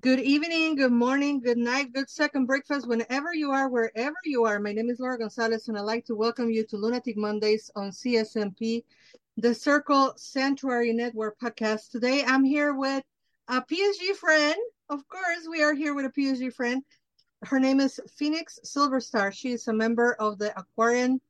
Good evening, good morning, good night, good second breakfast, whenever you are, wherever you are. My name is Laura Gonzalez, and I'd like to welcome you to Lunatic Mondays on CSNP, the Circle Sanctuary Network podcast. Today, I'm here with a PSG friend. Of course, we are here with a PSG friend. Her name is Phoenix Silverstar. She is a member of the Aquarian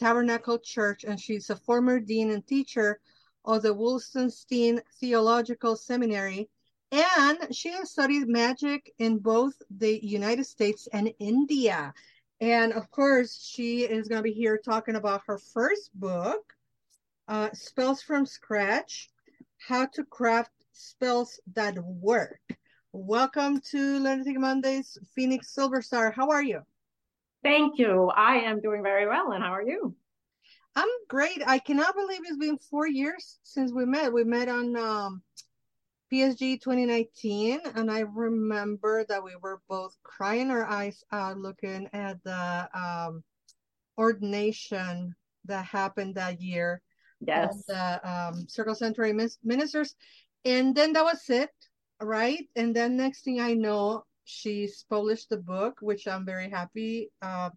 Tabernacle Church, and she's a former dean and teacher of the Woolston-Steen Theological Seminary and she has studied magic in both the United States and India. And of course, she is going to be here talking about her first book, uh, Spells from Scratch How to Craft Spells That Work. Welcome to Lunatic Mondays, Phoenix Silverstar. How are you? Thank you. I am doing very well. And how are you? I'm great. I cannot believe it's been four years since we met. We met on um, PSG 2019, and I remember that we were both crying our eyes out looking at the um, ordination that happened that year. Yes. The um, Circle Sanctuary ministers. And then that was it, right? And then next thing I know, she's published the book, which I'm very happy uh,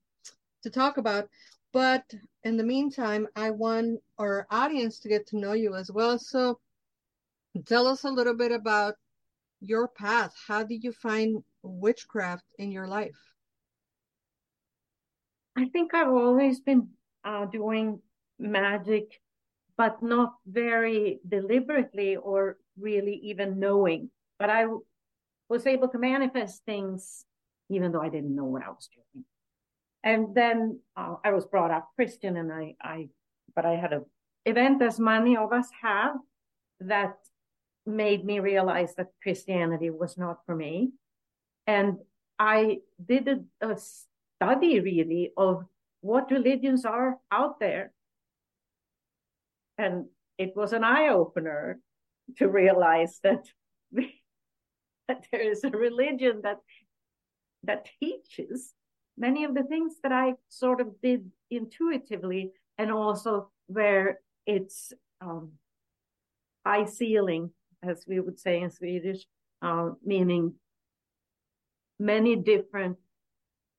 to talk about. But in the meantime, I want our audience to get to know you as well. So Tell us a little bit about your path. How did you find witchcraft in your life? I think I've always been uh, doing magic, but not very deliberately or really even knowing. But I was able to manifest things even though I didn't know what I was doing. And then uh, I was brought up Christian, and I, I, but I had a event as many of us have that made me realize that Christianity was not for me. And I did a, a study really of what religions are out there. And it was an eye opener to realize that, that there is a religion that that teaches many of the things that I sort of did intuitively, and also where it's um, eye sealing as we would say in Swedish, uh, meaning many different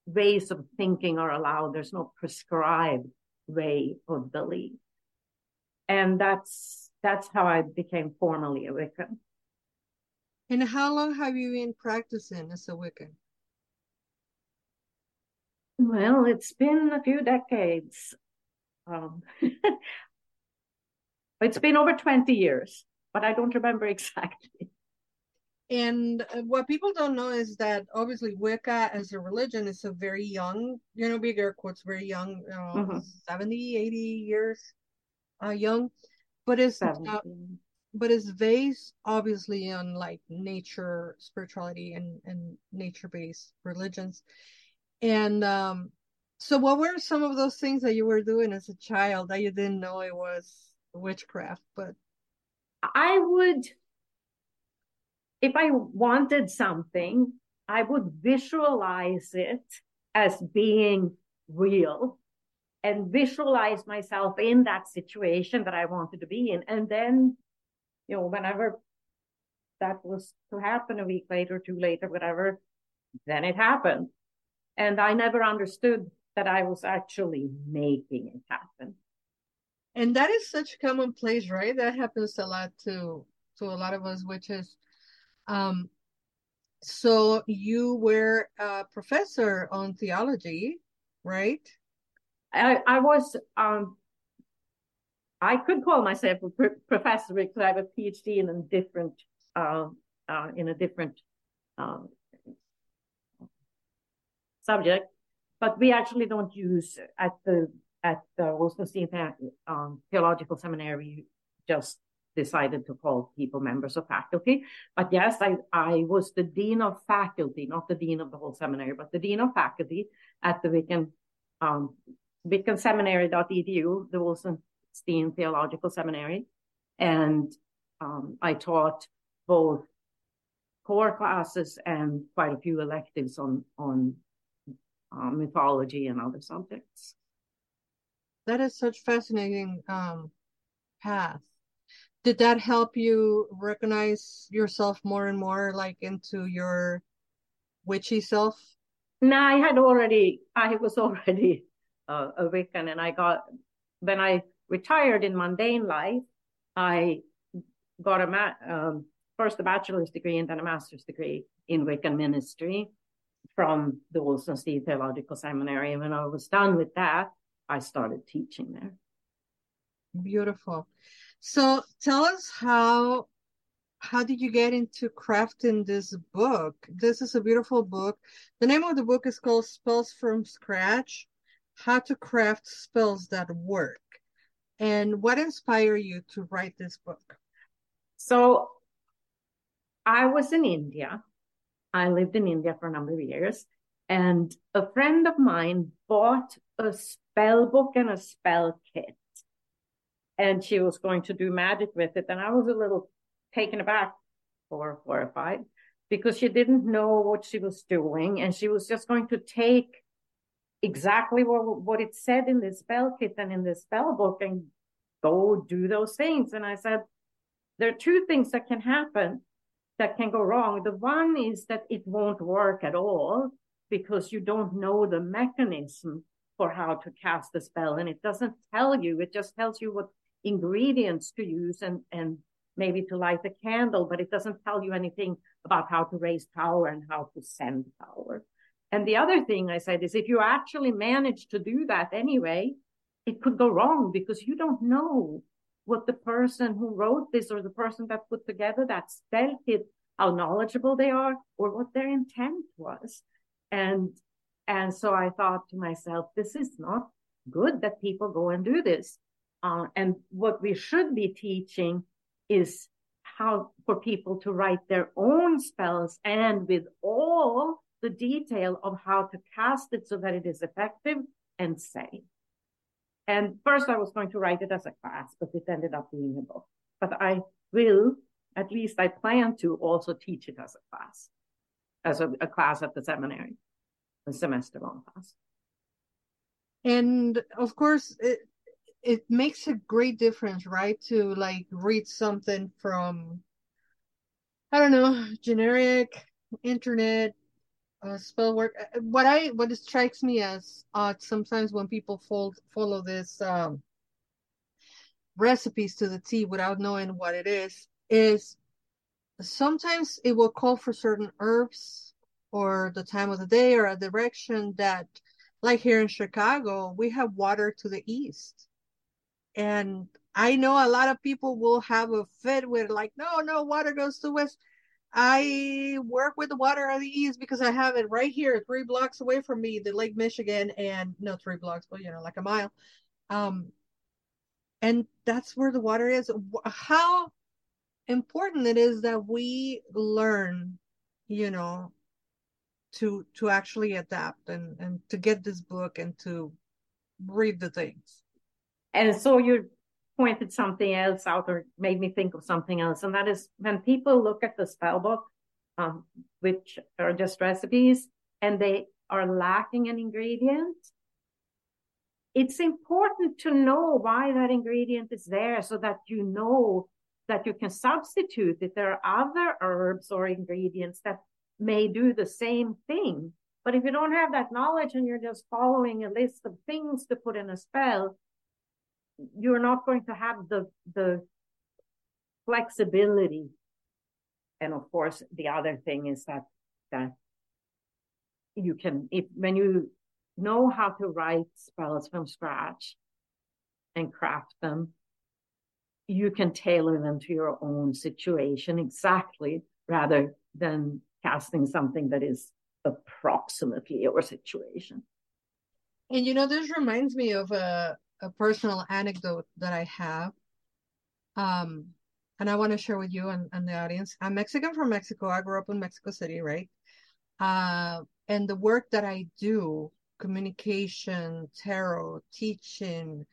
ways of thinking are allowed. There's no prescribed way of belief. And that's that's how I became formally a Wiccan. And how long have you been practicing as a Wiccan? Well, it's been a few decades. Um, it's been over 20 years but I don't remember exactly. And uh, what people don't know is that obviously Wicca as a religion is a very young, you know, big air quotes, very young, uh, mm-hmm. 70, 80 years uh, young, but it's, uh, but it's based obviously on like nature, spirituality and, and nature based religions. And, um, so what were some of those things that you were doing as a child that you didn't know it was witchcraft, but I would, if I wanted something, I would visualize it as being real and visualize myself in that situation that I wanted to be in. And then, you know, whenever that was to happen a week later, two later, whatever, then it happened. And I never understood that I was actually making it happen and that is such commonplace right? That happens a lot to to a lot of us which is um so you were a professor on theology right? I i was um i could call myself a professor because i have a phd in a different uh, uh in a different um subject but we actually don't use at the at the Woolston-Steen um, Theological Seminary just decided to call people members of faculty. But yes, I, I was the dean of faculty, not the dean of the whole seminary, but the dean of faculty at the Wiccan, um, wiccanseminary.edu, the Woolston-Steen Theological Seminary. And um, I taught both core classes and quite a few electives on, on um, mythology and other subjects. That is such fascinating um, path. Did that help you recognize yourself more and more, like into your witchy self? No, I had already, I was already uh, a Wiccan, and I got when I retired in mundane life, I got a ma- um, first a bachelor's degree and then a master's degree in Wiccan ministry from the Woolston-Steen Theological Seminary. And when I was done with that, I started teaching there. Beautiful. So tell us how how did you get into crafting this book? This is a beautiful book. The name of the book is called Spells from Scratch: How to Craft Spells That Work. And what inspired you to write this book? So I was in India. I lived in India for a number of years. And a friend of mine bought a spell book and a spell kit. And she was going to do magic with it. And I was a little taken aback or horrified because she didn't know what she was doing. And she was just going to take exactly what, what it said in the spell kit and in the spell book and go do those things. And I said, there are two things that can happen that can go wrong. The one is that it won't work at all because you don't know the mechanism for how to cast the spell and it doesn't tell you it just tells you what ingredients to use and and maybe to light a candle but it doesn't tell you anything about how to raise power and how to send power. And the other thing i said is if you actually manage to do that anyway it could go wrong because you don't know what the person who wrote this or the person that put together that spell kit how knowledgeable they are or what their intent was. And and so I thought to myself, this is not good that people go and do this. Uh, and what we should be teaching is how for people to write their own spells and with all the detail of how to cast it so that it is effective and safe. And first I was going to write it as a class, but it ended up being a book. But I will, at least I plan to also teach it as a class, as a, a class at the seminary semester long class. And of course, it it makes a great difference, right? To like read something from I don't know, generic internet uh, spell work. Uh, what I what strikes me as odd sometimes when people fold, follow this um, recipes to the T without knowing what it is is sometimes it will call for certain herbs or the time of the day or a direction that like here in Chicago, we have water to the east. And I know a lot of people will have a fit with like, no, no, water goes to west. I work with the water of the east because I have it right here, three blocks away from me, the Lake Michigan, and no three blocks, but you know, like a mile. Um, and that's where the water is. How important it is that we learn, you know, to to actually adapt and and to get this book and to read the things. And so you pointed something else out or made me think of something else and that is when people look at the spell book um, which are just recipes and they are lacking an ingredient it's important to know why that ingredient is there so that you know that you can substitute if there are other herbs or ingredients that may do the same thing. But if you don't have that knowledge and you're just following a list of things to put in a spell, you're not going to have the the flexibility. And of course, the other thing is that that you can if when you know how to write spells from scratch and craft them, you can tailor them to your own situation exactly rather than casting something that is approximately your situation. And you know, this reminds me of a, a personal anecdote that I have. Um, and I want to share with you and, and the audience. I'm Mexican from Mexico. I grew up in Mexico City, right? Uh, and the work that I do, communication, tarot, teaching,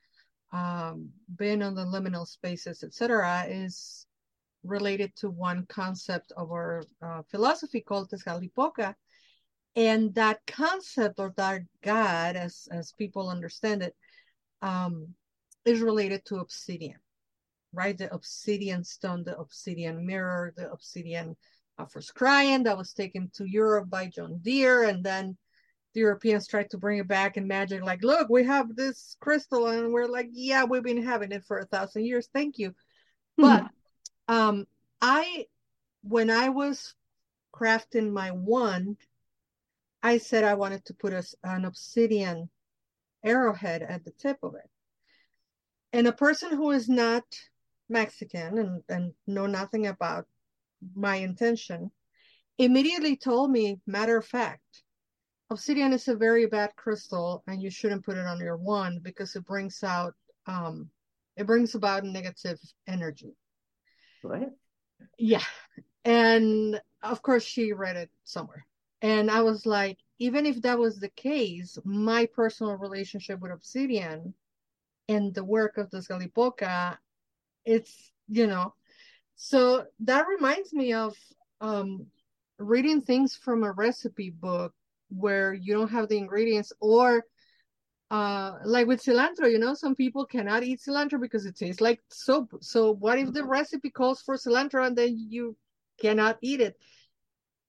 um, being on the liminal spaces, etc., is related to one concept of our uh, philosophy called Tezcatlipoca. And that concept or that God, as, as people understand it, um, is related to obsidian, right? The obsidian stone, the obsidian mirror, the obsidian uh, for scrying that was taken to Europe by John Dee. And then the Europeans tried to bring it back in magic, like, look, we have this crystal. And we're like, yeah, we've been having it for a thousand years. Thank you. But um, I, when I was crafting my wand, I said I wanted to put a, an obsidian arrowhead at the tip of it. And a person who is not Mexican and, and know nothing about my intention immediately told me, matter of fact, obsidian is a very bad crystal and you shouldn't put it on your wand because it brings out um it brings about negative energy. What? Yeah. And of course, she read it somewhere. And I was like, even if that was the case, my personal relationship with Obsidian and the work of the Tezcatlipoca, it's, you know, so that reminds me of um, reading things from a recipe book where you don't have the ingredients or uh like with cilantro you know some people cannot eat cilantro because it tastes like soap. So what if the mm-hmm. recipe calls for cilantro and then you cannot eat it?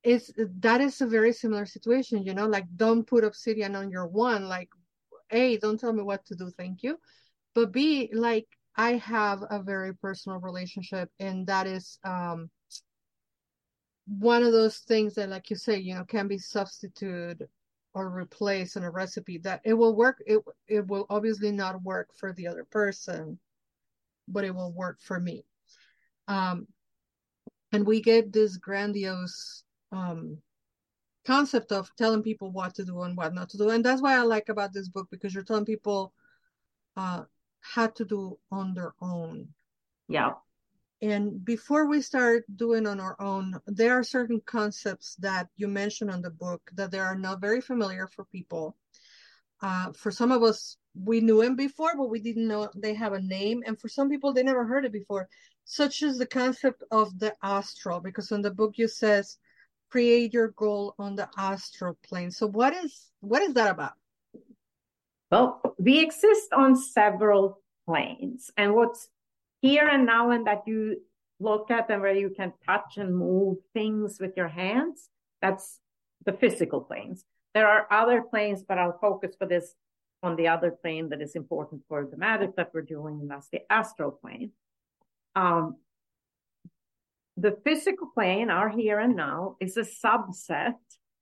It's that is a very similar situation you know like don't put obsidian on your one like a don't tell me what to do thank you. But b like i have a very personal relationship and that is um one of those things that like you say you know can be substituted or replace in a recipe that it will work it it will obviously not work for the other person but it will work for me. Um and we get this grandiose um concept of telling people what to do and what not to do. And that's why i like about this book because you're telling people uh how to do on their own. Yeah and before we start doing on our own, there are certain concepts that you mentioned on the book that they are not very familiar for people. Uh, for some of us, we knew them before, but we didn't know they have a name. And for some people, they never heard it before, such as the concept of the astral, because in the book you says, create your goal on the astral plane. So what is what is that about? Well, we exist on several planes, and what's here and now and that you look at and where you can touch and move things with your hands, that's the physical planes. There are other planes, but I'll focus for this on the other plane that is important for the magic that we're doing, and that's the astral plane. Um, the physical plane, our here and now, is a subset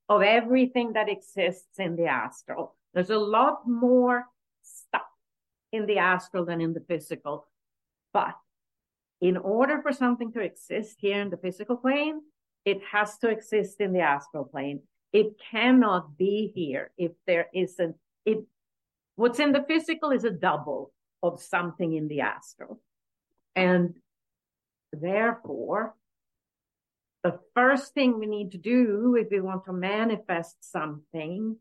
of everything that exists in the astral. There's a lot more stuff in the astral than in the physical. But in order for something to exist here in the physical plane, it has to exist in the astral plane. It cannot be here if there isn't it. What's in the physical is a double of something in the astral. And therefore, the first thing we need to do if we want to manifest something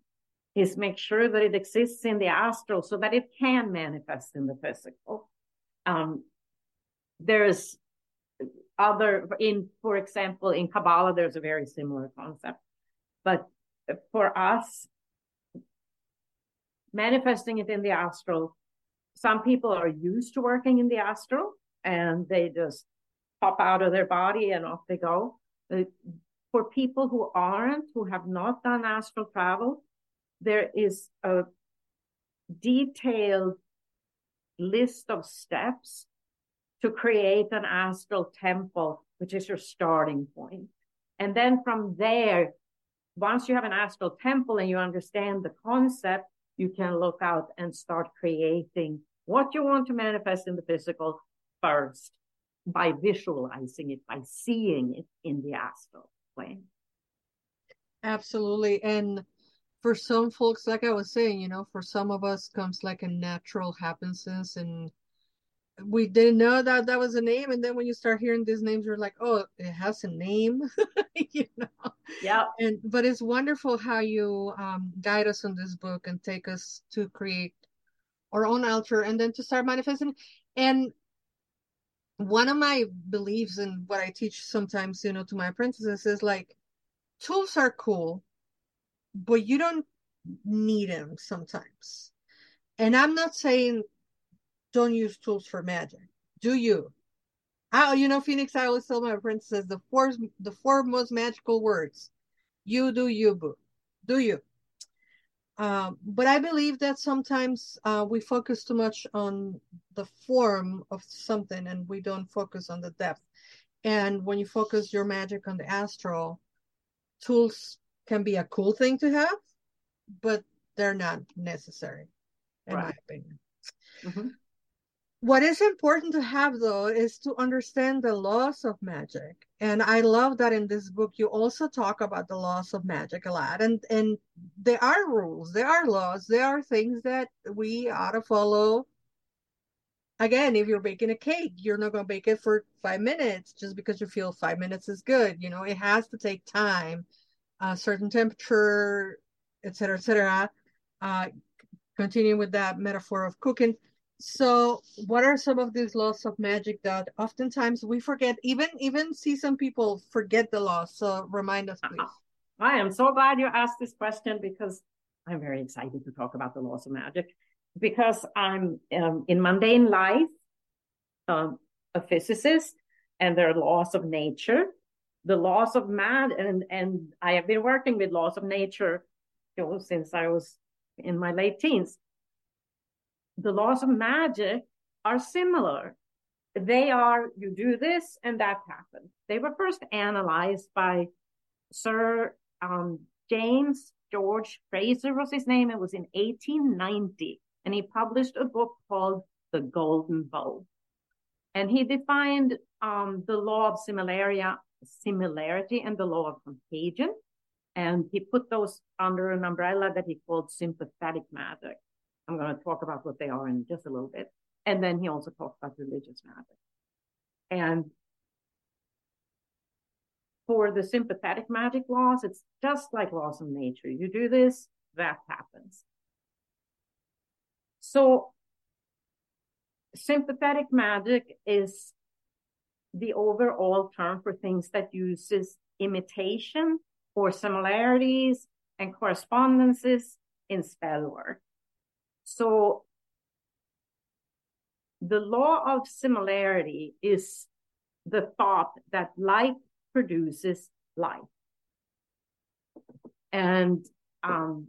is make sure that it exists in the astral so that it can manifest in the physical. Um, there's other in for example in kabbalah there's a very similar concept. But for us manifesting it in the astral some people are used to working in the astral and they just pop out of their body and off they go. Uh, for people who aren't who have not done astral travel there is a detailed list of steps to create an astral temple, which is your starting point. And then from there, once you have an astral temple and you understand the concept, you can look out and start creating what you want to manifest in the physical first by visualizing it, by seeing it in the astral plane. Absolutely. And for some folks, like I was saying, you know, for some of us comes like a natural happenstance and we didn't know that that was a name and then when you start hearing these names you're like oh it has a name you know? Yeah and but it's wonderful how you um, guide us on this book and take us to create our own altar and then to start manifesting. And one of my beliefs and what i teach sometimes you know to my apprentices is like tools are cool but you don't need them sometimes. And i'm not saying don't use tools for magic. Do you? I, you know, Phoenix, I always tell my apprentices the four the four most magical words. You do you, boo. Do you? Um, but I believe that sometimes uh, we focus too much on the form of something and we don't focus on the depth. And when you focus your magic on the astral, tools can be a cool thing to have, but they're not necessary, in right. my opinion. Mm-hmm. What is important to have though is to understand the laws of magic. And I love that in this book you also talk about the laws of magic a lot. And and there are rules, there are laws, there are things that we ought to follow. Again, if you're baking a cake, you're not gonna bake it for five minutes just because you feel five minutes is good. You know, it has to take time, a certain temperature, etc., etc. Uh, continuing with that metaphor of cooking so what are some of these laws of magic that oftentimes we forget? Even even see some people forget the laws so remind us please. I am so glad you asked this question because i'm very excited to talk about the laws of magic because i'm um, in mundane life um, a physicist and there are laws of nature. The laws of mad and and i have been working with laws of nature you know since i was in my late teens the laws of magic are similar. They are, you do this and that happens. They were first analyzed by Sir um, James George Frazer was his name. It was in 1890. And he published a book called The Golden Bough. And he defined um, the law of similarity and the law of contagion. And he put those under an umbrella that he called sympathetic magic. I'm going to talk about what they are in just a little bit. And then he also talks about religious magic. And for the sympathetic magic laws, it's just like laws of nature. You do this, that happens. So sympathetic magic is the overall term for things that uses imitation or similarities and correspondences in spell work. So the law of similarity is the thought that like produces like. And um,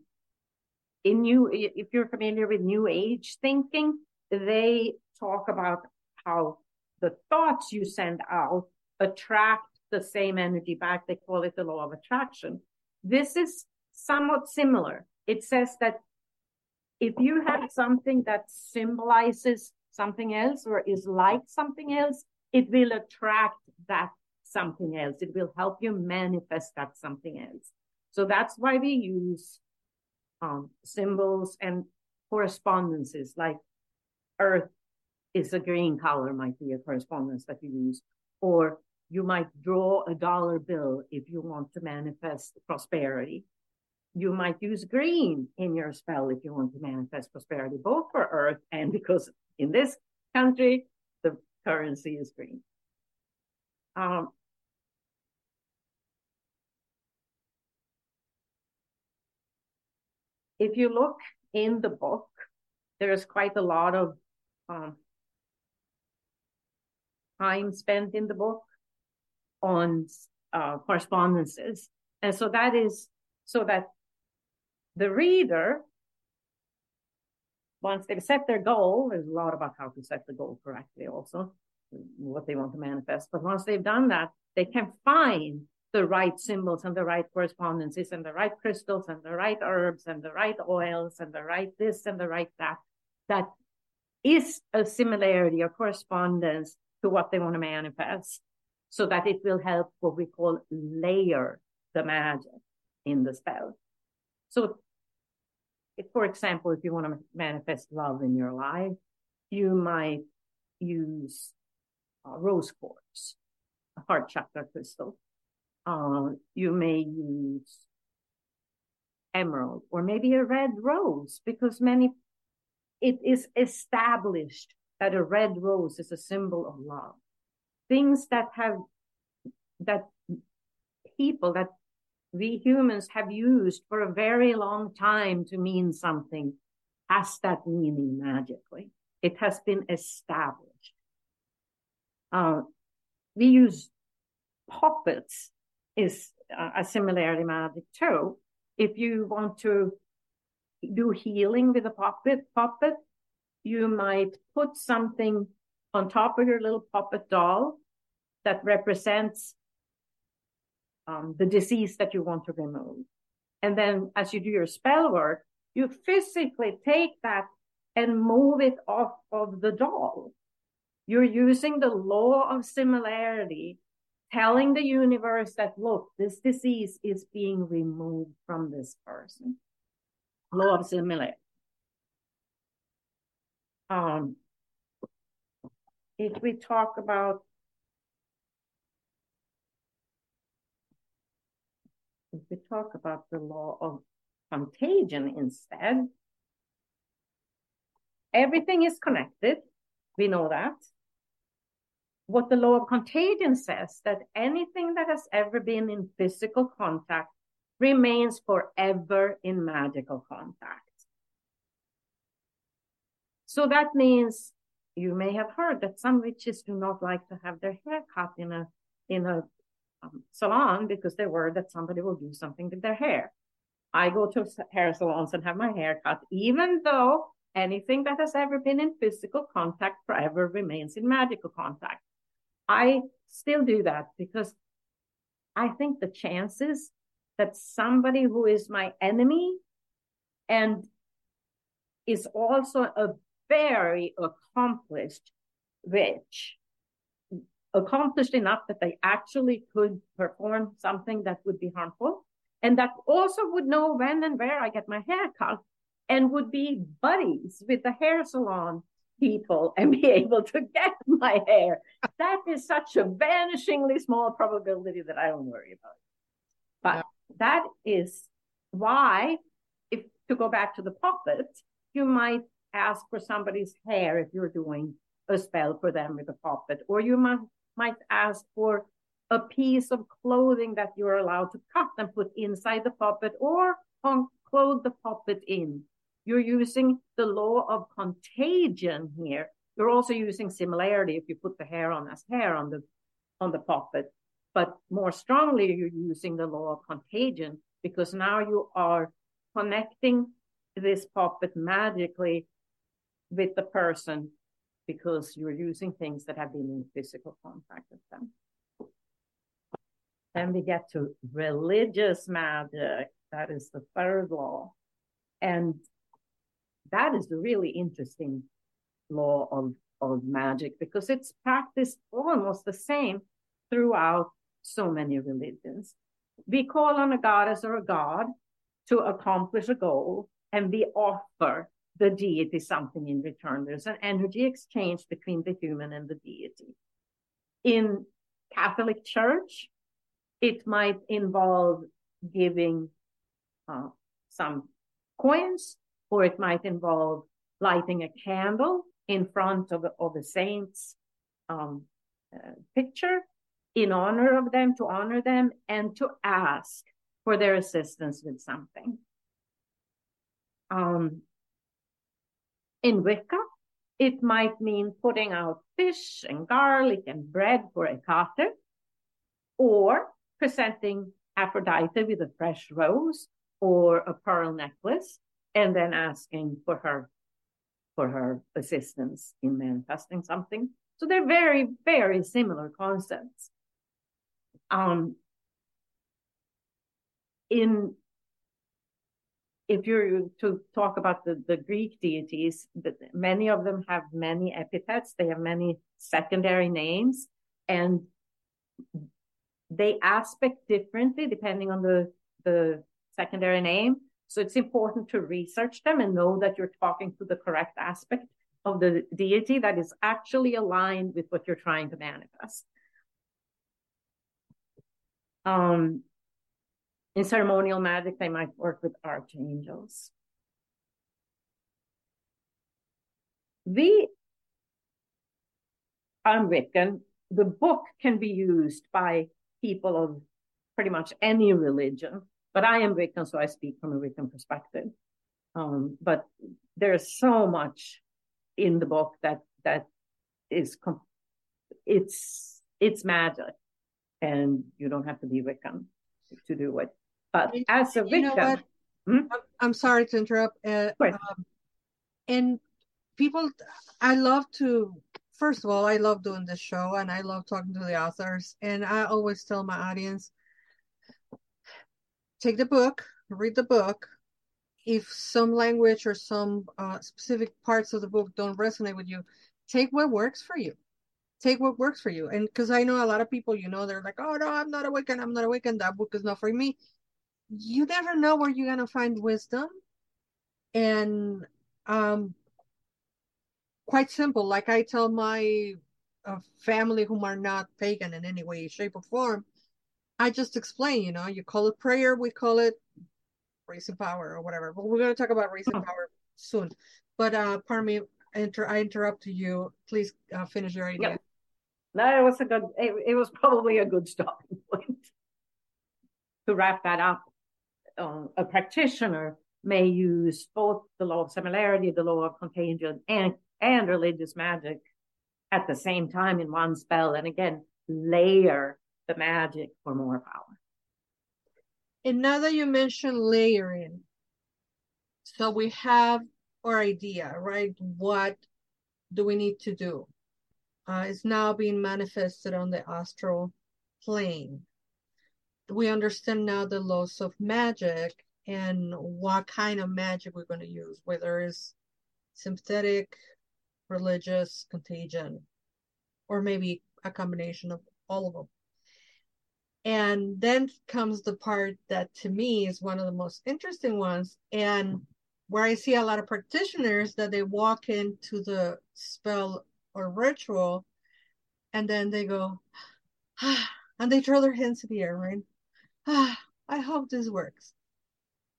in new, if you're familiar with New Age thinking, they talk about how the thoughts you send out attract the same energy back. They call it the law of attraction. This is somewhat similar. It says that if you have something that symbolizes something else or is like something else, it will attract that something else. It will help you manifest that something else. So that's why we use um, symbols and correspondences like earth is a green color might be a correspondence that you use or you might draw a dollar bill if you want to manifest prosperity you might use green in your spell if you want to manifest prosperity, both for earth and because in this country, the currency is green. Um, if you look in the book, there's quite a lot of um, time spent in the book on uh, correspondences. And so that is so that the reader, once they've set their goal, there's a lot about how to set the goal correctly also, what they want to manifest. But once they've done that, they can find the right symbols and the right correspondences and the right crystals and the right herbs and the right oils and the right this and the right that. That is a similarity or correspondence to what they want to manifest so that it will help what we call layer the magic in the spell. So if, for example, if you want to manifest love in your life, you might use uh, rose quartz, a heart chakra crystal. Uh, you may use emerald or maybe a red rose because many, it is established that a red rose is a symbol of love. Things that have, that people, that we humans have used for a very long time to mean something has that meaning magically. It has been established. Uh, we use puppets is a similarity magic too. If you want to do healing with a puppet, puppet, you might put something on top of your little puppet doll that represents um, the disease that you want to remove. And then as you do your spell work, you physically take that and move it off of the doll. You're using the law of similarity, telling the universe that, look, this disease is being removed from this person. Law of similarity. Um, if we talk about if we talk about the law of contagion instead, everything is connected. We know that. What the law of contagion says that anything that has ever been in physical contact remains forever in magical contact. So that means you may have heard that some witches do not like to have their hair cut in a in a Um, salon because they're worried that somebody will do something with their hair. I go to hair salons and have my hair cut, even though anything that has ever been in physical contact forever remains in magical contact. I still do that because I think the chances that somebody who is my enemy and is also a very accomplished witch accomplished enough that they actually could perform something that would be harmful and that also would know when and where I get my hair cut and would be buddies with the hair salon people and be able to get my hair. That is such a vanishingly small probability that I don't worry about. But yeah. that is why, if to go back to the puppet, you might ask for somebody's hair if you're doing a spell for them with a puppet, or you might might ask for a piece of clothing that you're allowed to cut and put inside the puppet or clothe the puppet in. You're using the law of contagion here. You're also using similarity if you put the hair on as hair on the on the puppet. But more strongly, you're using the law of contagion because now you are connecting this puppet magically with the person because you're using things that have been in physical contact with them. Then we get to religious magic. That is the third law. And that is the really interesting law of, of magic because it's practiced almost the same throughout so many religions. We call on a goddess or a god to accomplish a goal, and we offer the deity something in return. There's an energy exchange between the human and the deity. In Catholic Church, it might involve giving uh, some coins, or it might involve lighting a candle in front of, of a saint's um, uh, picture in honor of them, to honor them, and to ask for their assistance with something. Um, in Wicca, it might mean putting out fish and garlic and bread for a Hecate, or presenting Aphrodite with a fresh rose or a pearl necklace, and then asking for her for her assistance in manifesting something. So they're very, very similar concepts. Um, in if you're to talk about the, the Greek deities, many of them have many epithets, they have many secondary names, and they aspect differently depending on the, the secondary name. So it's important to research them and know that you're talking to the correct aspect of the deity that is actually aligned with what you're trying to manifest. Um, in ceremonial magic, they might work with archangels. The I'm Wiccan, the book can be used by people of pretty much any religion, but I am Wiccan, so I speak from a Wiccan perspective. Um, but there's so much in the book that that is it's it's magic, and you don't have to be Wiccan to do it. But as a Wiccan, hmm? I'm sorry to interrupt. Uh, um, and people, I love to. First of all, I love doing this show, and I love talking to the authors. And I always tell my audience, take the book, read the book, if some language or some uh, specific parts of the book don't resonate with you, take what works for you. Take what works for you. And because I know a lot of people, you know, they're like, oh, no, I'm not a Wiccan. I'm not awakened. That book is not for me. You never know where you're going to find wisdom. And um, quite simple. Like I tell my uh, family whom are not pagan in any way, shape, or form, I just explain, you know, you call it prayer, we call it raising power or whatever. But we're going to talk about raising oh. power soon. But uh, pardon me, inter- I interrupt you. Please uh, finish your idea. Yep. No, it was a good. It, it, was probably a good stopping point to wrap that up. Um, a practitioner may use both the law of similarity, the law of contagion, and and religious magic at the same time in one spell, and again layer the magic for more power. And now that you mentioned layering, so we have our idea, right? What do we need to do? Uh, it's now being manifested on the astral plane. We understand now the laws of magic and what kind of magic we're going to use, whether it's synthetic, religious, contagion, or maybe a combination of all of them. And then comes the part that to me is one of the most interesting ones. And where I see a lot of practitioners that they walk into the spell or ritual and then they go, and they throw their hands in the air, right? Ah, I hope this works.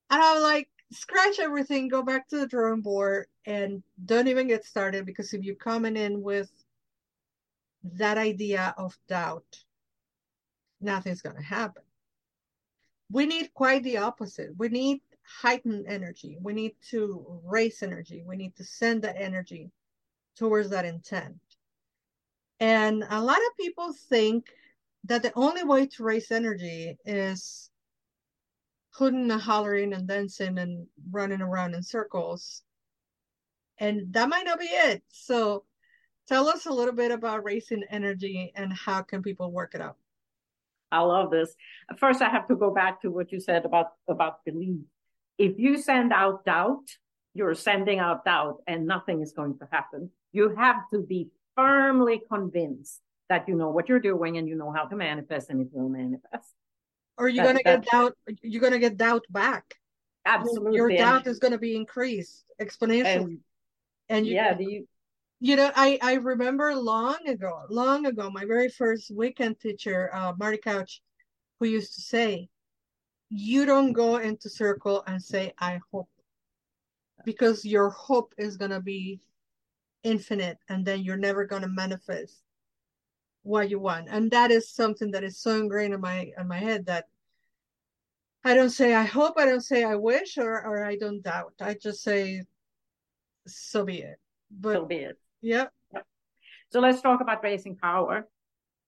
And I'm like, scratch everything, go back to the drawing board, and don't even get started because if you're coming in with that idea of doubt, nothing's going to happen. We need quite the opposite. We need heightened energy. We need to raise energy. We need to send that energy towards that intent. And a lot of people think that the only way to raise energy is hooting and hollering and dancing and running around in circles. And that might not be it. So tell us a little bit about raising energy and how can people work it out? I love this. First, I have to go back to what you said about, about belief. If you send out doubt, you're sending out doubt and nothing is going to happen. You have to be firmly convinced that you know what you're doing and you know how to manifest and it will manifest. Or you're gonna get doubt you're gonna get doubt back. Absolutely. Your doubt is gonna be increased exponentially. And, and you, yeah, you you know, I, I remember long ago, long ago, my very first Wiccan teacher, uh, Marty Couch, who used to say, you don't go into circle and say, I hope, because your hope is going to be infinite and then you're never going to manifest what you want. And that is something that is so ingrained in my, in my head that I don't say, I hope, I don't say, I wish, or, or I don't doubt. I just say, so be it. But so be it yeah. So let's talk about raising power.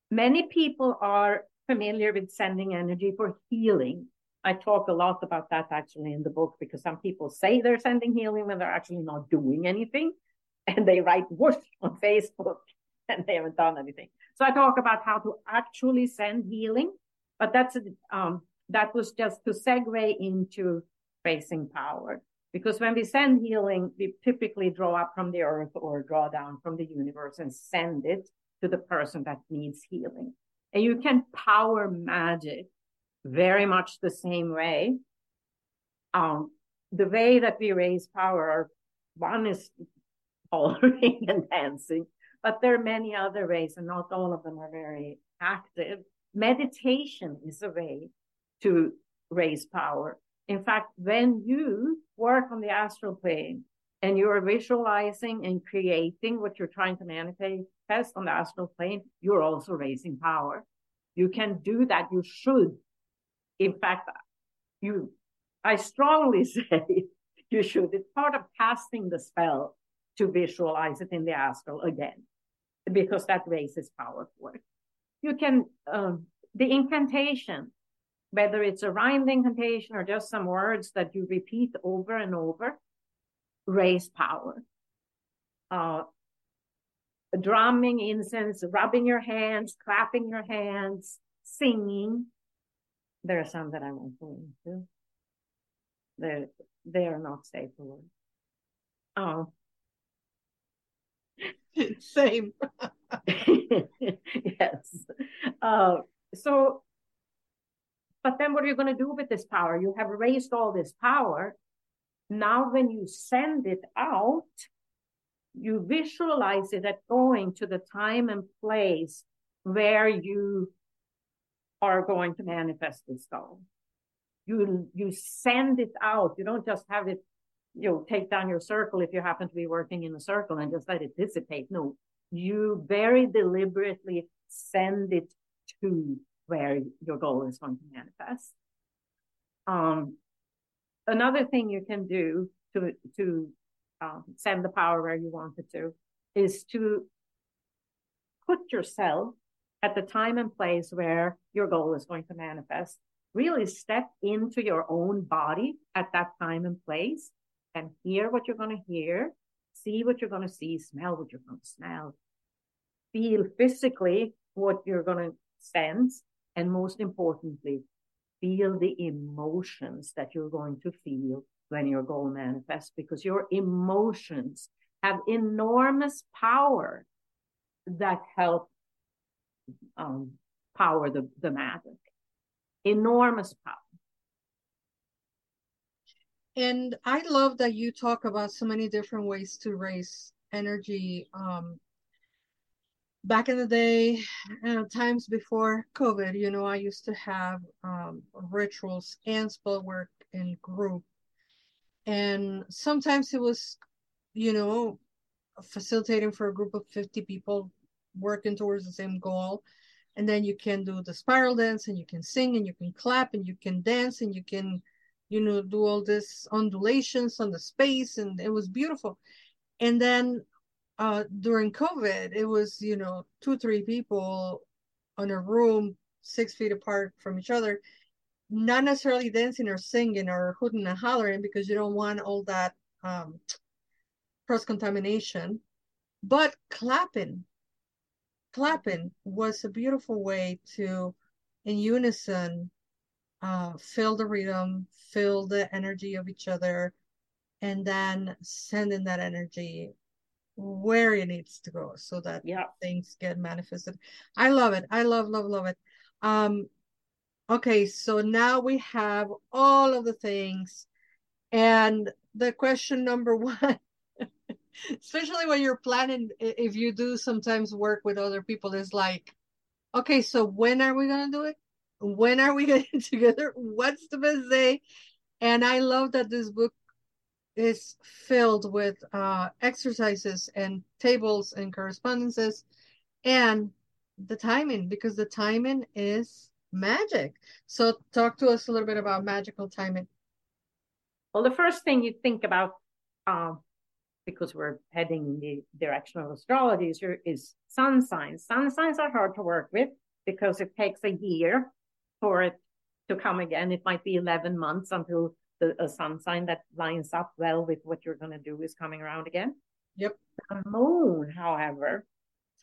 Many people are familiar with sending energy for healing. I talk a lot about that actually in the book because some people say they're sending healing when they're actually not doing anything. And they write whoosh on Facebook and they haven't done anything. So I talk about how to actually send healing, but that's um, that was just to segue into raising power. Because when we send healing, we typically draw up from the earth or draw down from the universe and send it to the person that needs healing. And you can power magic very much the same way. Um, the way that we raise power, one is hollering and dancing, but there are many other ways, and not all of them are very active. Meditation is a way to raise power. In fact, when you work on the astral plane and you're visualizing and creating what you're trying to manifest on the astral plane, you're also raising power. You can do that. You should. In fact, you, I strongly say you should. It's part of casting the spell to visualize it in the astral again, because that raises power for it. You can, um, the incantation, whether it's a rhymed incantation or just some words that you repeat over and over, raise power. Uh, drumming incense, rubbing your hands, clapping your hands, singing. There are some that I won't go into. They're, they are not safe for work. Oh. Same. yes. Uh, so, but then what are you going to do with this power? You have raised all this power. Now, when you send it out, you visualize it at going to the time and place where you are going to manifest this goal you you send it out. You don't just have it, you take down your circle if you happen to be working in a circle and just let it dissipate. No, you very deliberately send it to where your goal is going to manifest. Um, another thing you can do to to um, send the power where you want it to is to put yourself at the time and place where your goal is going to manifest really step into your own body at that time and place and hear what you're going to hear, see what you're going to see, smell what you're going to smell, feel physically what you're going to sense, and most importantly, feel the emotions that you're going to feel when your goal manifests because your emotions have enormous power that help um, power the, the magic enormous power. And I love that you talk about so many different ways to raise energy. Um, back in the day, uh, times before COVID, you know, I used to have um, rituals and spell work in group. And sometimes it was, you know, facilitating for a group of 50 people working towards the same goal and then you can do the spiral dance and you can sing and you can clap and you can dance and you can you know do all this undulations on the space and it was beautiful. And then uh during covid it was you know two three people on a room six feet apart from each other not necessarily dancing or singing or hooting and hollering because you don't want all that um cross contamination but clapping. Clapping was a beautiful way to, in unison, uh, feel the rhythm, feel the energy of each other, and then sending that energy where it needs to go so that yeah. things get manifested. I love it. I love, love, love it. Um, okay, so now we have all of the things. And the question number one especially when you're planning if you do sometimes work with other people is like okay so when are we going to do it when are we getting together? What's the best day? And i love that this book is filled with uh, exercises and tables and correspondences and the timing because the timing is magic. So talk to us a little bit about magical timing. Well the first thing you think about um, because we're heading in the direction of astrology is, is sun signs. Sun signs are hard to work with because it takes a year for it to come again. It might be 11 months until the, a sun sign that lines up well with what you're going to do is coming around again. Yep. The moon, however,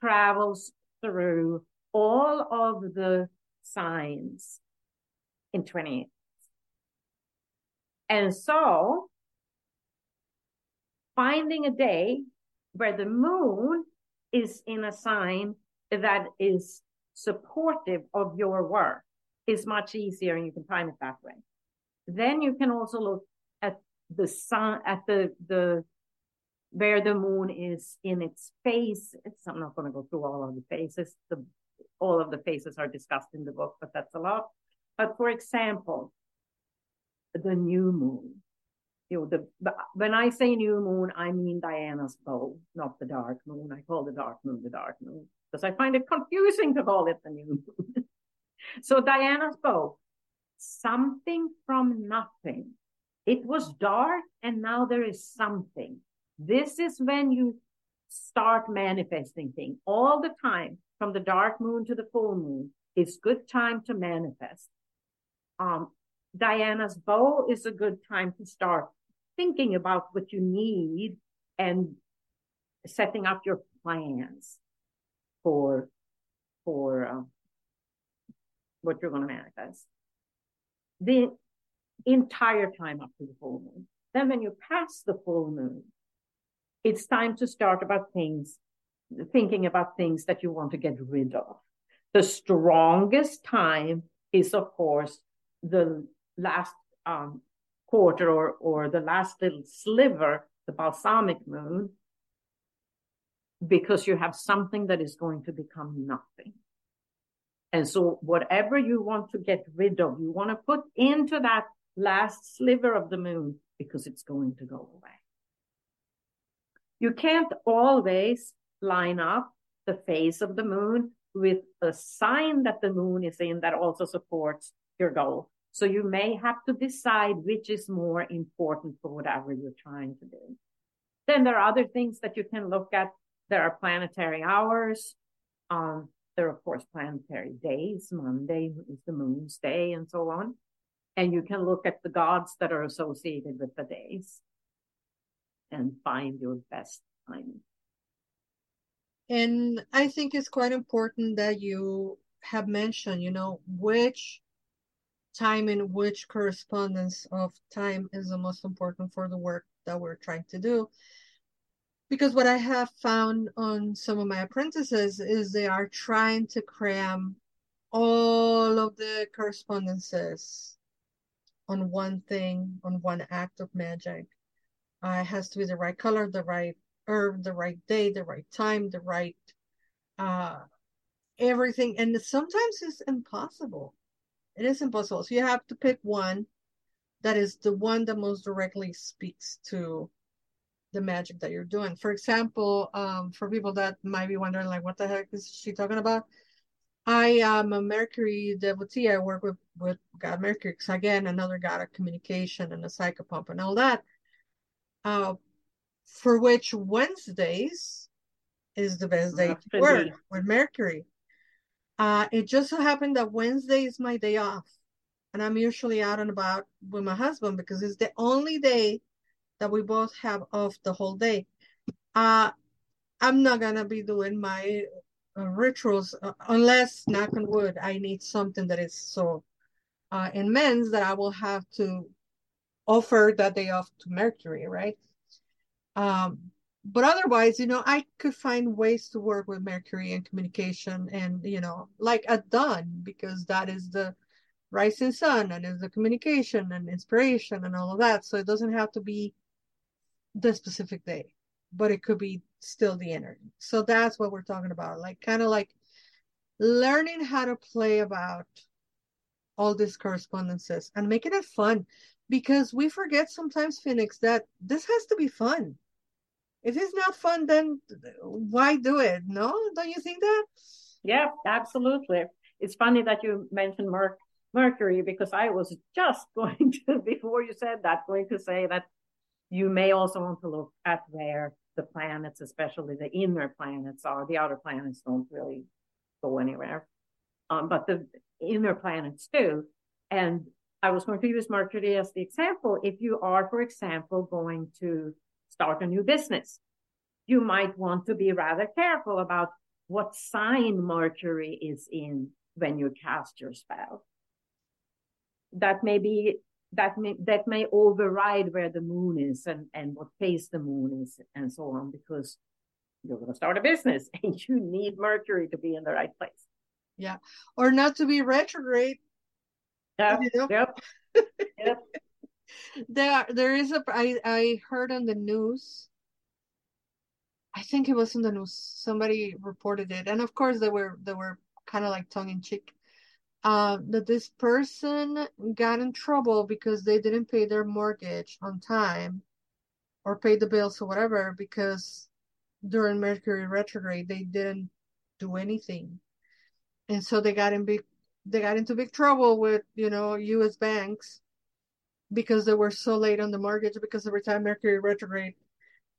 travels through all of the signs in 28. And so finding a day where the moon is in a sign that is supportive of your work is much easier and you can time it that way. Then you can also look at the sun, at the, the where the moon is in its phase. It's, I'm not going to go through all of the phases. The, all of the phases are discussed in the book, but that's a lot. But for example, the new moon. You know, the, the when I say new moon, I mean Diana's bow, not the dark moon. I call the dark moon the dark moon because I find it confusing to call it the new moon. so Diana's bow, something from nothing. It was dark and now there is something. This is when you start manifesting things all the time from the dark moon to the full moon. It's good time to manifest. Um, Diana's bow is a good time to start thinking about what you need and setting up your plans for for uh, what you're going to manifest. The entire time up to the full moon. Then when you pass the full moon, it's time to start about things, thinking about things that you want to get rid of. The strongest time is, of course, the last um, quarter or, or the last little sliver, the balsamic moon, because you have something that is going to become nothing. And so whatever you want to get rid of, you want to put into that last sliver of the moon because it's going to go away. You can't always line up the phase of the moon with a sign that the moon is in that also supports your goal. So you may have to decide which is more important for whatever you're trying to do. Then there are other things that you can look at. There are planetary hours. Um, there are, of course, planetary days. Monday is the moon's day and so on. And you can look at the gods that are associated with the days and find your best timing. And I think it's quite important that you have mentioned, you know, which time in which correspondence of time is the most important for the work that we're trying to do. Because what I have found on some of my apprentices is they are trying to cram all of the correspondences on one thing, on one act of magic. Uh, it has to be the right color, the right herb, the right day, the right time, the right uh, everything. And sometimes it's impossible it is impossible. So you have to pick one that is the one that most directly speaks to the magic that you're doing. For example, um, for people that might be wondering, like, what the heck is she talking about? I am a Mercury devotee. I work with with God Mercury, because again, another god of communication and a psychopomp and all that. Uh, for which Wednesdays is the best day to work with Mercury. Uh, it just so happened that Wednesday is my day off. And I'm usually out and about with my husband because it's the only day that we both have off the whole day. Uh, I'm not to be doing my uh, rituals uh, unless, knock on wood, I need something that is so uh, immense that I will have to offer that day off to Mercury, right? Um, but otherwise, you know, I could find ways to work with Mercury and communication and, you know, like a done because that is the rising sun and is the communication and inspiration and all of that. So it doesn't have to be the specific day, but it could be still the energy. So that's what we're talking about. Like kind of like learning how to play about all these correspondences and making it fun because we forget sometimes, Phoenix, that this has to be fun if it's not fun, then why do it? No, don't you think that? Yeah, absolutely. It's funny that you mentioned Mer- Mercury because I was just going to, before you said that, going to say that you may also want to look at where the planets, especially the inner planets, are. The outer planets don't really go anywhere, um, but the inner planets do. And I was going to use Mercury as the example. If you are, for example, going to start a new business, you might want to be rather careful about what sign Mercury is in when you cast your spell. That may be that may that may override where the moon is and, and what phase the moon is and so on, because you're going to start a business and you need Mercury to be in the right place. Yeah. Or not to be retrograde. Yeah. You know? Yep. yep there there is a I I heard on the news I think it was in the news. Somebody reported it, and of course they were they were kind of like tongue in cheek. Uh, that this person got in trouble because they didn't pay their mortgage on time, or pay the bills or whatever because during Mercury retrograde they didn't do anything, and so they got in big they got into big trouble with you know U.S. banks because they were so late on the mortgage because every time Mercury retrograde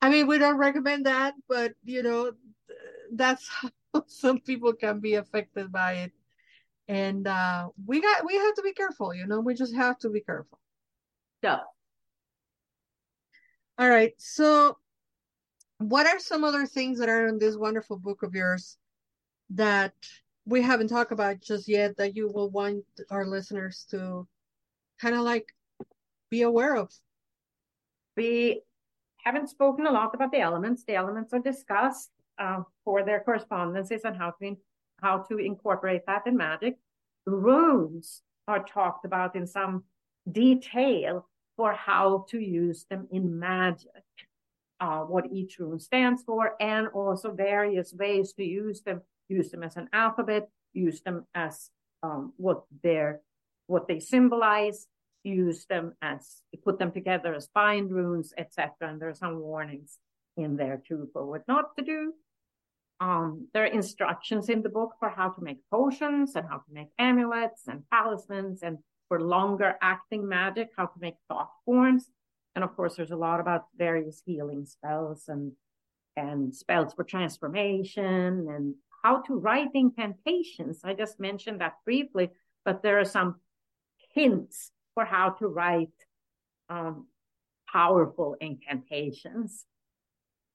I mean, we don't recommend that, but you know, that's how some people can be affected by it. And uh, we got we have to be careful, you know, we just have to be careful. Yeah. All right. So what are some other things that are in this wonderful book of yours that we haven't talked about just yet that you will want our listeners to kind of like be aware of? We haven't spoken a lot about the elements. The elements are discussed uh, for their correspondences and how to how to incorporate that in magic. Runes are talked about in some detail for how to use them in magic. Uh, what each rune stands for, and also various ways to use them. Use them as an alphabet. Use them as um, what their what they symbolize use them as put them together as bind runes, etc. And there are some warnings in there too for what not to do. Um, there are instructions in the book for how to make potions and how to make amulets and talismans and for longer acting magic, how to make thought forms. And of course, there's a lot about various healing spells and and spells for transformation and how to write incantations. I just mentioned that briefly, but there are some hints for how to write um, powerful incantations.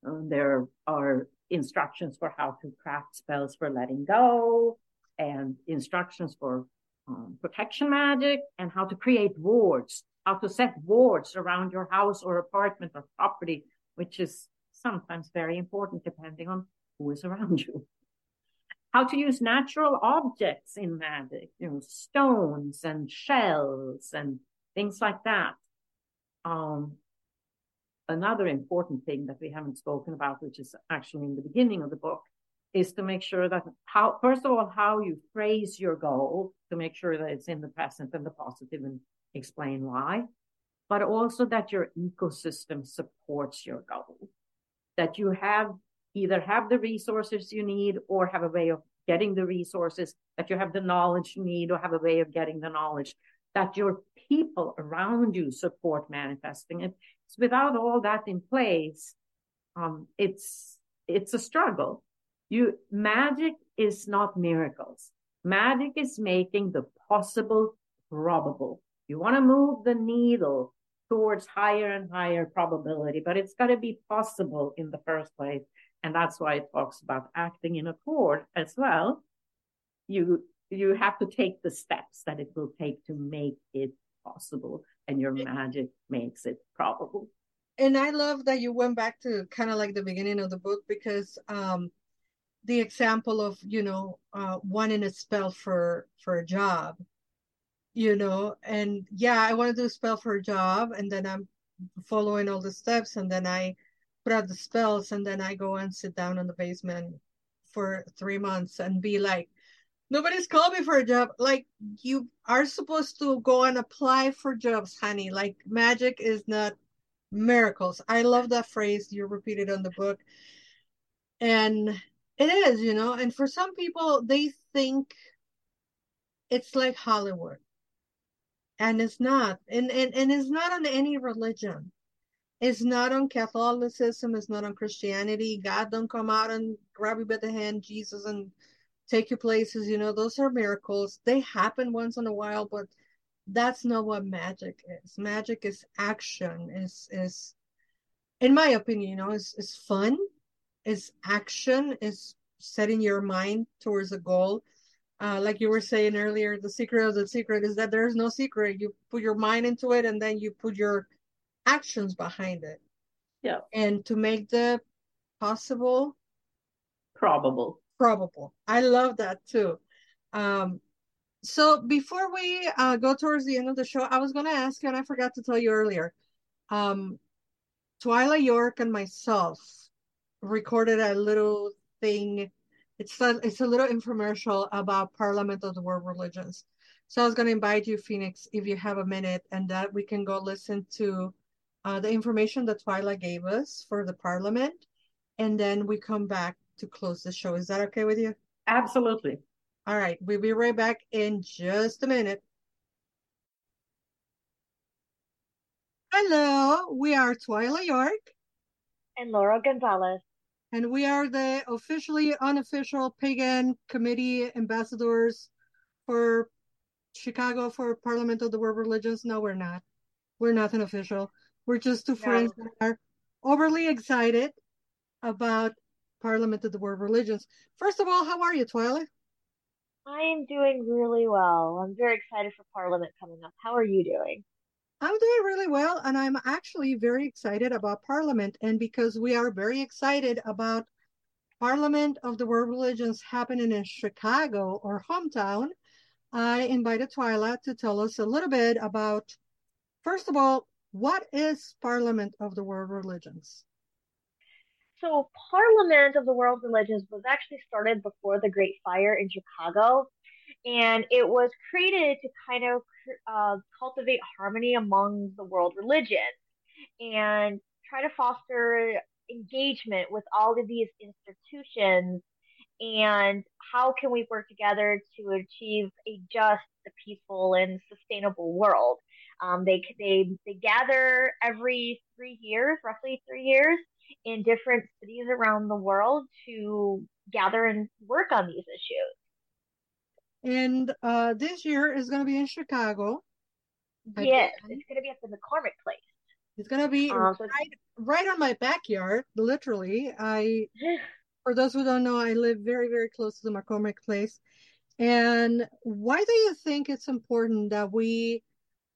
Um, there are instructions for how to craft spells for letting go and instructions for um, protection magic and how to create wards, how to set wards around your house or apartment or property, which is sometimes very important depending on who is around you how to use natural objects in magic, you know, stones and shells and things like that. Um, another important thing that we haven't spoken about, which is actually in the beginning of the book, is to make sure that how, first of all, how you phrase your goal to make sure that it's in the present and the positive and explain why, but also that your ecosystem supports your goal, that you have either have the resources you need or have a way of getting the resources, that you have the knowledge you need or have a way of getting the knowledge, that your people around you support manifesting it. So without all that in place, um, it's it's a struggle. You magic is not miracles. Magic is making the possible probable. You want to move the needle towards higher and higher probability, but it's got to be possible in the first place. And that's why it talks about acting in accord as well. You you have to take the steps that it will take to make it possible, and your magic makes it probable. And I love that you went back to kind of like the beginning of the book because um, the example of you know uh, wanting a spell for for a job, you know, and yeah, I want to do a spell for a job, and then I'm following all the steps, and then I put out the spells and then I go and sit down in the basement for three months and be like, nobody's called me for a job. Like you are supposed to go and apply for jobs, honey. Like magic is not miracles. I love that phrase you repeated on the book. And it is, you know, and for some people they think it's like Hollywood. And it's not. And and, and it's not on any religion it's not on Catholicism. It's not on Christianity. God don't come out and grab you by the hand, Jesus, and take you places. You know, those are miracles. They happen once in a while, but that's not what magic is. Magic is action. Is is, in my opinion, you know, is is fun. Is action. Is setting your mind towards a goal. Uh, like you were saying earlier, the secret of the secret is that there's no secret. You put your mind into it, and then you put your actions behind it. Yeah. And to make the possible probable. Probable. I love that too. Um, so before we uh, go towards the end of the show, I was going to ask you, and I forgot to tell you earlier. Um, Twyla York and myself recorded a little thing. It's a, it's a little infomercial about Parliament of the World Religions. So I was going to invite you, Phoenix, if you have a minute, and that we can go listen to uh, the information that Twyla gave us for the Parliament, and then we come back to close the show. Is that okay with you? Absolutely. All right, we'll be right back in just a minute. Hello, we are Twyla York. And Laura Gonzalez. And we are the officially unofficial pagan committee ambassadors for Chicago for Parliament of the World Religions. No, we're not. We're nothing official. We're just two no. friends that are overly excited about Parliament of the World Religions. First of all, how are you, Twyla? I am doing really well. I'm very excited for Parliament coming up. How are you doing? I'm doing really well, and I'm actually very excited about Parliament. And because we are very excited about Parliament of the World Religions happening in Chicago, or hometown, I invited Twyla to tell us a little bit about, first of all, what is Parliament of the World Religions? So, Parliament of the World Religions was actually started before the Great Fire in Chicago and it was created to kind of uh, cultivate harmony among the world religions and try to foster engagement with all of these institutions and how can we work together to achieve a just peaceful and sustainable world. Um, they, they they gather every three years roughly three years in different cities around the world to gather and work on these issues and uh, this year is going to be in Chicago. Yes, it's going to be at the McCormick Place. It's going to be um, right, right on my backyard, literally. I, for those who don't know, I live very, very close to the McCormick Place. And why do you think it's important that we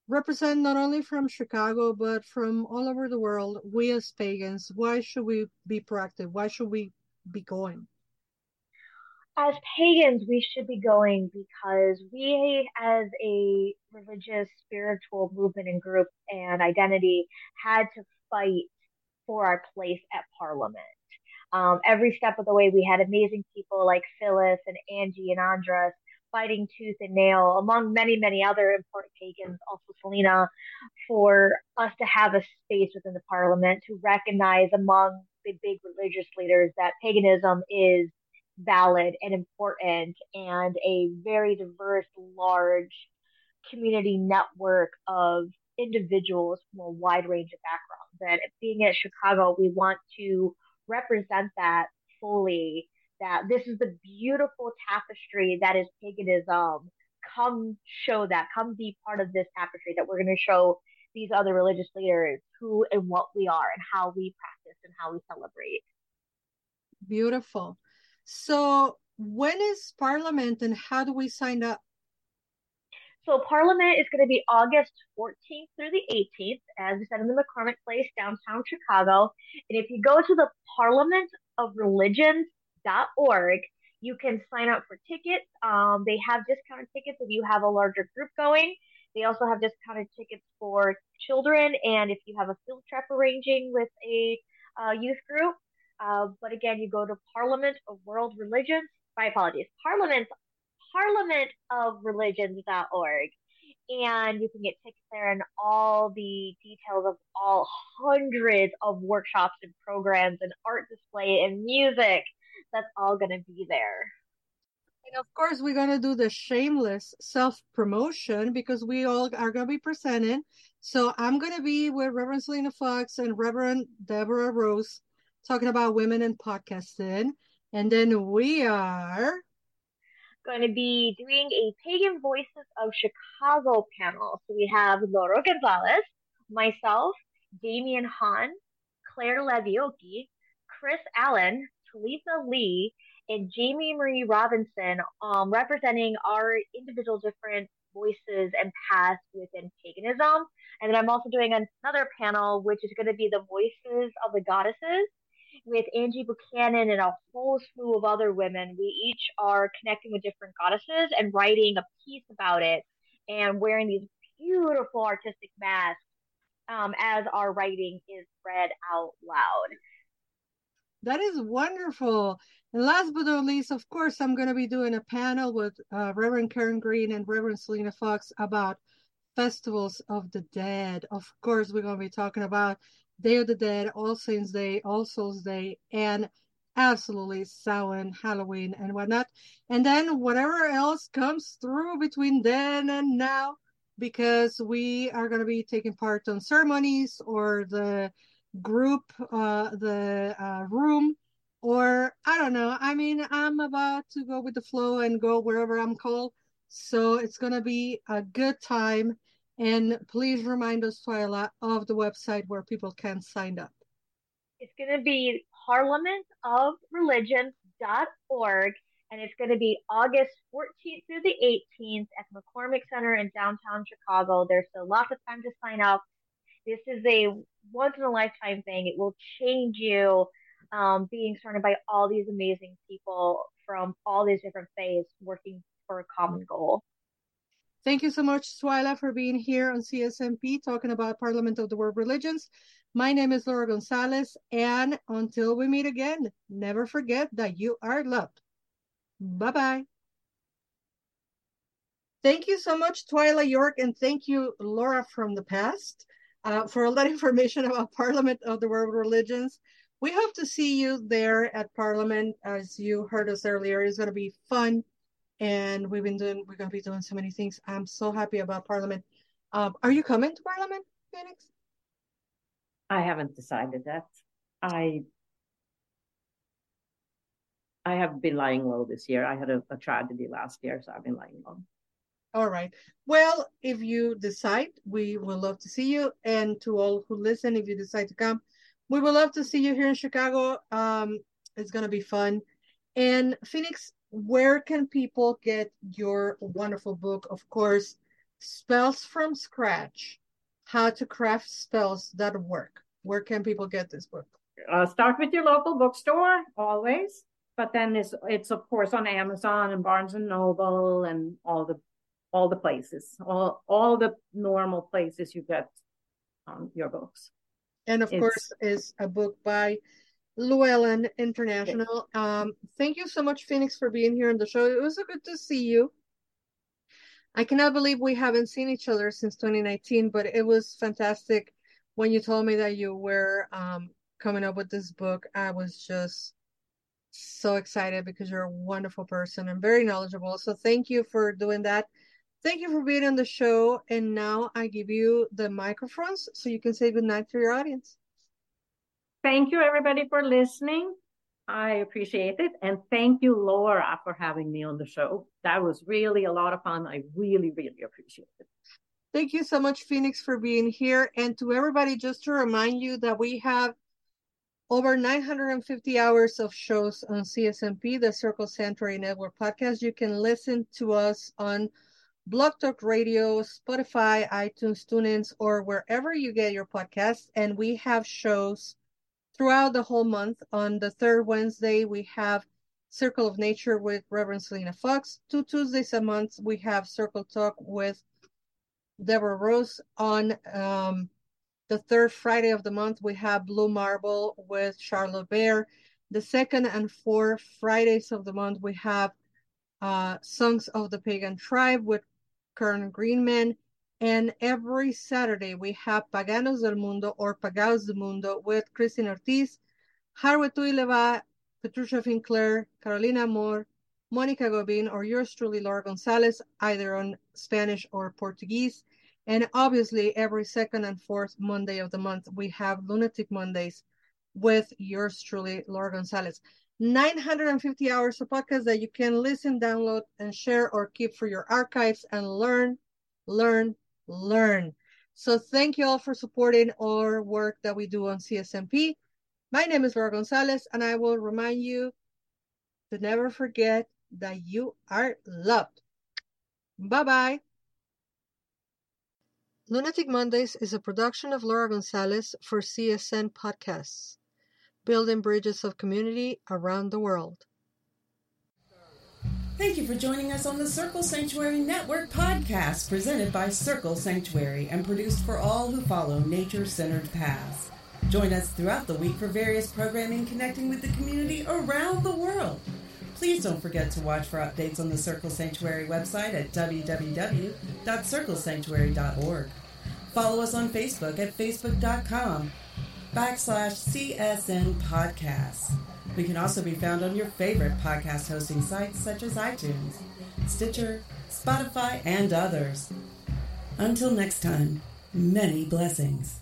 represent not only from Chicago, but from all over the world, we as pagans? Why should we be proactive? Why should we be going? as pagans, we should be going because we, as a religious, spiritual movement and group and identity, had to fight for our place at Parliament. Um, every step of the way, we had amazing people like Phyllis and Angie and Andras fighting tooth and nail, among many, many other important pagans, also Selena, for us to have a space within the Parliament to recognize among the big religious leaders that paganism is valid and important and a very diverse, large community network of individuals from a wide range of backgrounds. And being at Chicago, we want to represent that fully. That this is the beautiful tapestry that is paganism. Come show that. Come be part of this tapestry that we're going to show these other religious leaders who and what we are and how we practice and how we celebrate. Beautiful. So when is Parliament and how do we sign up? So Parliament is going to be August 14th through the 18th, as we said in the McCormick Place, downtown Chicago. And if you go to the Parliament of Religions.org, you can sign up for tickets. Um, they have discounted tickets if you have a larger group going. They also have discounted tickets for children, and if you have a field trip arranging with a uh, youth group, uh, but again, you go to Parliament of World Religions. My apologies. Parliament, Parliament of Religions.org. And you can get tickets there and all the details of all hundreds of workshops and programs and art display and music. That's all going to be there. And of course, we're going to do the shameless self promotion because we all are going to be presenting. So I'm going to be with Reverend Selena Fox and Reverend Deborah Rose talking about women in podcasting. And then we are going to be doing a Pagan Voices of Chicago panel. So we have Laura Gonzalez, myself, Damian Hahn, Claire Levioki, Chris Allen, Talitha Lee, and Jamie Marie Robinson um, representing our individual different voices and paths within paganism. And then I'm also doing another panel, which is going to be the voices of the goddesses with Angie Buchanan and a whole slew of other women. We each are connecting with different goddesses and writing a piece about it and wearing these beautiful artistic masks um, as our writing is read out loud. That is wonderful. And last but not least, of course, I'm going to be doing a panel with uh, Reverend Karen Green and Reverend Selena Fox about festivals of the dead. Of course, we're going to be talking about Day of the Dead, All Saints Day, All Souls Day, and absolutely Samhain, Halloween, and whatnot. And then whatever else comes through between then and now, because we are going to be taking part on ceremonies or the group, uh, the uh, room, or I don't know. I mean, I'm about to go with the flow and go wherever I'm called. So it's going to be a good time. And please remind us, Twyla, of the website where people can sign up. It's going to be parliamentofreligion.org, and it's going to be August 14th through the 18th at McCormick Center in downtown Chicago. There's still lots of time to sign up. This is a once in a lifetime thing. It will change you um, being surrounded by all these amazing people from all these different faiths working for a common goal. Thank you so much, Twyla, for being here on CSMP talking about Parliament of the World Religions. My name is Laura Gonzalez, and until we meet again, never forget that you are loved. Bye bye. Thank you so much, Twyla York, and thank you, Laura from the past, uh, for all that information about Parliament of the World Religions. We hope to see you there at Parliament. As you heard us earlier, it's going to be fun and we've been doing we're going to be doing so many things. I'm so happy about parliament. Um, are you coming to parliament phoenix? I haven't decided that. I i have been lying low this year. I had a, a tragedy last year so i've been lying low all right well if you decide we would love to see you and to all who listen if you decide to come we would love to see you here in chicago um, it's going to be fun and phoenix where can people get your wonderful book? Of course, Spells from Scratch How to Craft Spells That Work. Where can people get this book? Uh, start with your local bookstore always, but then it's it's of course on Amazon and Barnes and Noble and all the all the places, all all the normal places you get um, your books. And of it's, course, is a book by Llewellyn International. Um, thank you so much, Phoenix, for being here on the show. It was so good to see you. I cannot believe we haven't seen each other since 2019, but it was fantastic when you told me that you were um, coming up with this book. I was just so excited because you're a wonderful person and very knowledgeable. So thank you for doing that. Thank you for being on the show. And now I give you the microphones so you can say goodnight to your audience. Thank you, everybody, for listening. I appreciate it. And thank you, Laura, for having me on the show. That was really a lot of fun. I really, really appreciate it. Thank you so much, Phoenix, for being here. And to everybody, just to remind you that we have over 950 hours of shows on CSMP, the Circle Sanctuary Network podcast. You can listen to us on Blog Talk Radio, Spotify, iTunes, TuneIn, or wherever you get your podcasts. And we have shows throughout the whole month. On the third Wednesday, we have Circle of Nature with Reverend Selena Fox. Two Tuesdays a month, we have Circle Talk with Deborah Rose. On um, the third Friday of the month, we have Blue Marble with Charlotte Bear. The second and fourth Fridays of the month, we have uh, Songs of the Pagan Tribe with Kern Greenman. And every Saturday we have Paganos del Mundo or Pagaos del Mundo with Christine Ortiz, Harwe Tuileva, Patricia Finclair, Carolina Moore, Monica Gobin, or yours truly, Laura Gonzalez, either on Spanish or Portuguese. And obviously, every second and fourth Monday of the month, we have Lunatic Mondays with yours truly, Laura Gonzalez. 950 hours of podcasts that you can listen, download, and share or keep for your archives and learn, learn, learn. So thank you all for supporting our work that we do on CSMP. My name is Laura Gonzalez, and I will remind you to never forget that you are loved. Bye bye. Lunatic Mondays is a production of Laura Gonzalez for CSN Podcasts, building bridges of community around the world. Thank you for joining us on the Circle Sanctuary Network podcast presented by Circle Sanctuary and produced for all who follow nature centered paths. Join us throughout the week for various programming connecting with the community around the world. Please don't forget to watch for updates on the Circle Sanctuary website at www.circlesanctuary.org. Follow us on Facebook at facebook.com backslash CSN Podcasts. We can also be found on your favorite podcast hosting sites such as iTunes, Stitcher, Spotify, and others. Until next time, many blessings.